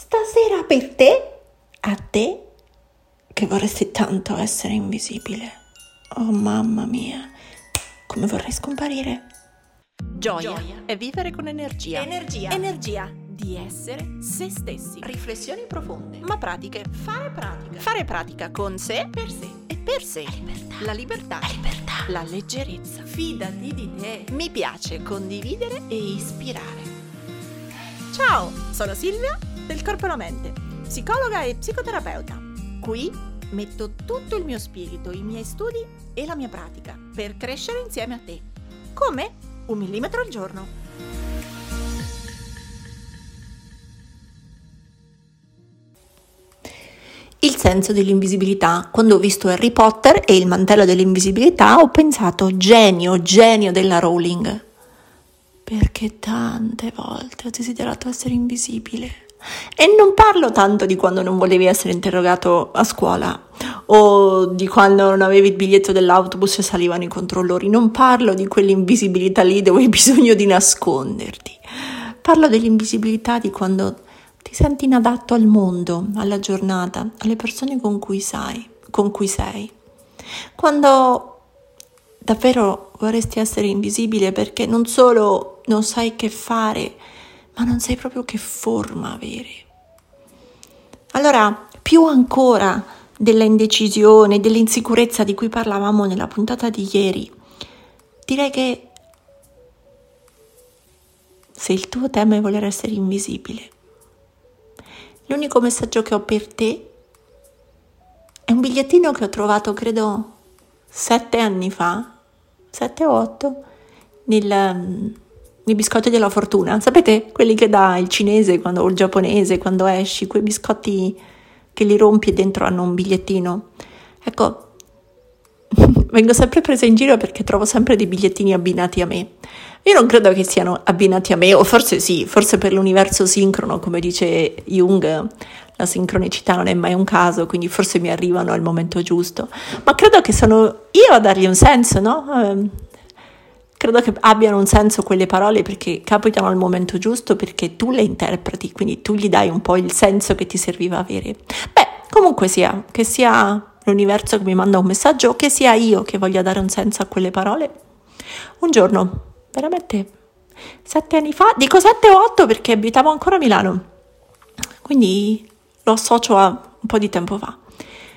Stasera per te, a te, che vorresti tanto essere invisibile. Oh mamma mia, come vorrei scomparire. Gioia, Gioia è vivere con energia. Energia. Energia di essere se stessi. Riflessioni profonde. Ma pratiche. Fare pratica. Fare pratica con sé, per sé e per sé. La libertà. La libertà. La libertà. La leggerezza. Fidati di te. Mi piace condividere e ispirare. Ciao, sono Silvia del Corpo e la Mente, psicologa e psicoterapeuta. Qui metto tutto il mio spirito, i miei studi e la mia pratica per crescere insieme a te. Come? Un millimetro al giorno. Il senso dell'invisibilità. Quando ho visto Harry Potter e il mantello dell'invisibilità ho pensato genio, genio della Rowling. Perché tante volte ho desiderato essere invisibile. E non parlo tanto di quando non volevi essere interrogato a scuola o di quando non avevi il biglietto dell'autobus e salivano i controllori. Non parlo di quell'invisibilità lì dove hai bisogno di nasconderti. Parlo dell'invisibilità di quando ti senti inadatto al mondo, alla giornata, alle persone con cui sai, con cui sei. Quando davvero vorresti essere invisibile perché non solo non sai che fare, ma non sai proprio che forma avere. Allora, più ancora della indecisione, dell'insicurezza di cui parlavamo nella puntata di ieri, direi che se il tuo tema è voler essere invisibile, L'unico messaggio che ho per te è un bigliettino che ho trovato, credo, sette anni fa, sette o otto, nel, nei biscotti della fortuna. Sapete, quelli che dà il cinese quando, o il giapponese quando esci, quei biscotti che li rompi e dentro hanno un bigliettino. Ecco, vengo sempre presa in giro perché trovo sempre dei bigliettini abbinati a me. Io non credo che siano abbinati a me, o forse sì, forse per l'universo sincrono, come dice Jung, la sincronicità non è mai un caso, quindi forse mi arrivano al momento giusto, ma credo che sono io a dargli un senso, no? Credo che abbiano un senso quelle parole perché capitano al momento giusto, perché tu le interpreti, quindi tu gli dai un po' il senso che ti serviva avere. Beh, comunque sia, che sia l'universo che mi manda un messaggio o che sia io che voglia dare un senso a quelle parole, un giorno veramente sette anni fa, dico sette o otto perché abitavo ancora a Milano, quindi lo associo a un po' di tempo fa.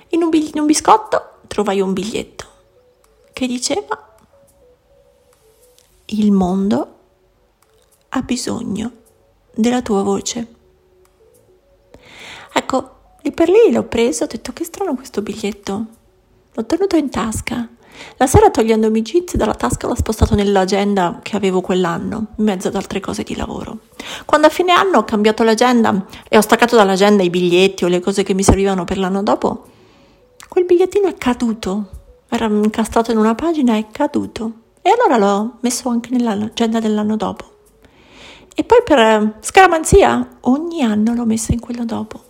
In un, bigli- in un biscotto trovai un biglietto che diceva il mondo ha bisogno della tua voce. Ecco, lì per lì l'ho preso, ho detto che strano questo biglietto. L'ho tenuto in tasca la sera togliendomi jeans dalla tasca l'ho spostato nell'agenda che avevo quell'anno, in mezzo ad altre cose di lavoro. Quando a fine anno ho cambiato l'agenda e ho staccato dall'agenda i biglietti o le cose che mi servivano per l'anno dopo, quel bigliettino è caduto. Era incastrato in una pagina e è caduto. E allora l'ho messo anche nell'agenda dell'anno dopo. E poi per eh, scaramanzia ogni anno l'ho messa in quello dopo.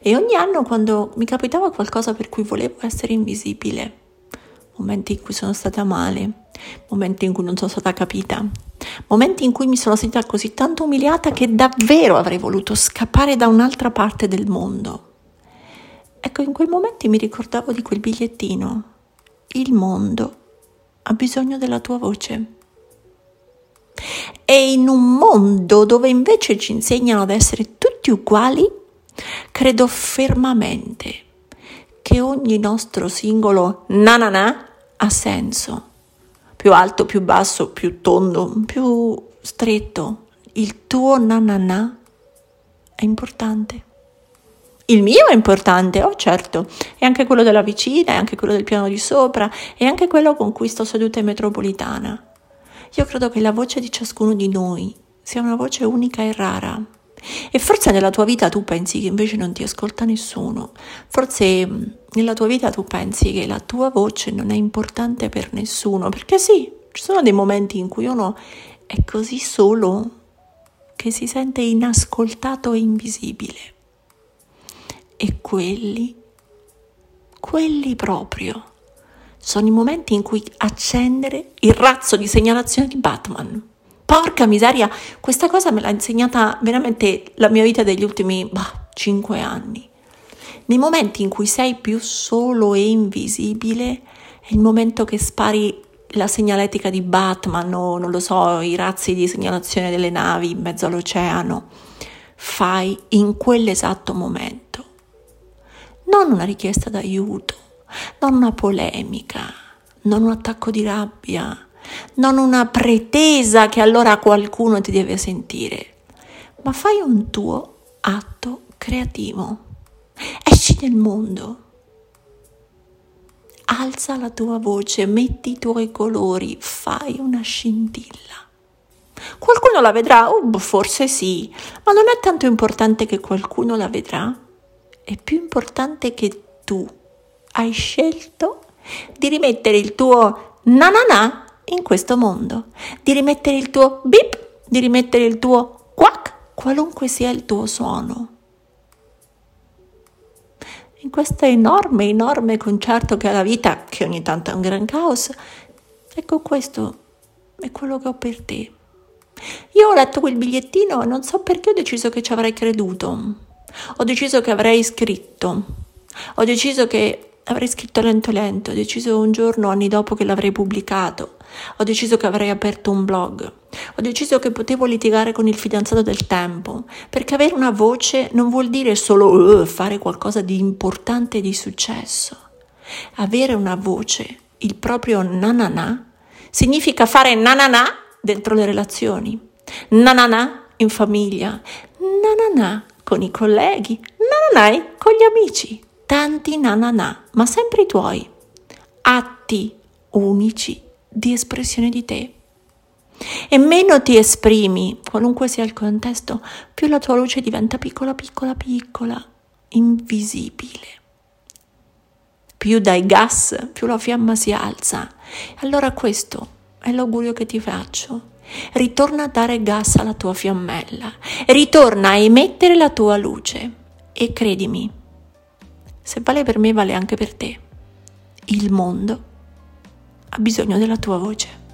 E ogni anno quando mi capitava qualcosa per cui volevo essere invisibile, momenti in cui sono stata male, momenti in cui non sono stata capita, momenti in cui mi sono sentita così tanto umiliata che davvero avrei voluto scappare da un'altra parte del mondo. Ecco, in quei momenti mi ricordavo di quel bigliettino. Il mondo ha bisogno della tua voce. E in un mondo dove invece ci insegnano ad essere tutti uguali, credo fermamente che ogni nostro singolo na na na ha senso. Più alto, più basso, più tondo, più stretto. Il tuo na na na è importante. Il mio è importante, oh certo, è anche quello della vicina, è anche quello del piano di sopra, è anche quello con cui sto seduta in metropolitana. Io credo che la voce di ciascuno di noi sia una voce unica e rara. E forse nella tua vita tu pensi che invece non ti ascolta nessuno. Forse mm, nella tua vita tu pensi che la tua voce non è importante per nessuno. Perché sì, ci sono dei momenti in cui uno è così solo che si sente inascoltato e invisibile. E quelli, quelli proprio, sono i momenti in cui accendere il razzo di segnalazione di Batman Porca miseria, questa cosa me l'ha insegnata veramente la mia vita degli ultimi bah, 5 anni. Nei momenti in cui sei più solo e invisibile, è il momento che spari la segnaletica di Batman o non lo so, i razzi di segnalazione delle navi in mezzo all'oceano. Fai in quell'esatto momento. Non una richiesta d'aiuto, non una polemica, non un attacco di rabbia, non una pretesa che allora qualcuno ti deve sentire, ma fai un tuo atto creativo. Esci nel mondo. Alza la tua voce, metti i tuoi colori, fai una scintilla. Qualcuno la vedrà? Uh, forse sì, ma non è tanto importante che qualcuno la vedrà, è più importante che tu hai scelto di rimettere il tuo na na na in questo mondo, di rimettere il tuo bip, di rimettere il tuo quack, qualunque sia il tuo suono. In questo enorme, enorme concerto che è la vita, che ogni tanto è un gran caos, ecco questo è quello che ho per te. Io ho letto quel bigliettino e non so perché ho deciso che ci avrei creduto. Ho deciso che avrei scritto. Ho deciso che avrei scritto lento lento, ho deciso un giorno, anni dopo, che l'avrei pubblicato, ho deciso che avrei aperto un blog, ho deciso che potevo litigare con il fidanzato del tempo, perché avere una voce non vuol dire solo uh, fare qualcosa di importante e di successo. Avere una voce, il proprio nanana, significa fare nanana dentro le relazioni, nanana in famiglia, nanana con i colleghi, nanana con gli amici tanti nananà, ma sempre i tuoi, atti unici di espressione di te. E meno ti esprimi, qualunque sia il contesto, più la tua luce diventa piccola, piccola, piccola, invisibile. Più dai gas, più la fiamma si alza. Allora questo è l'augurio che ti faccio. Ritorna a dare gas alla tua fiammella, ritorna a emettere la tua luce. E credimi, se vale per me, vale anche per te. Il mondo ha bisogno della tua voce.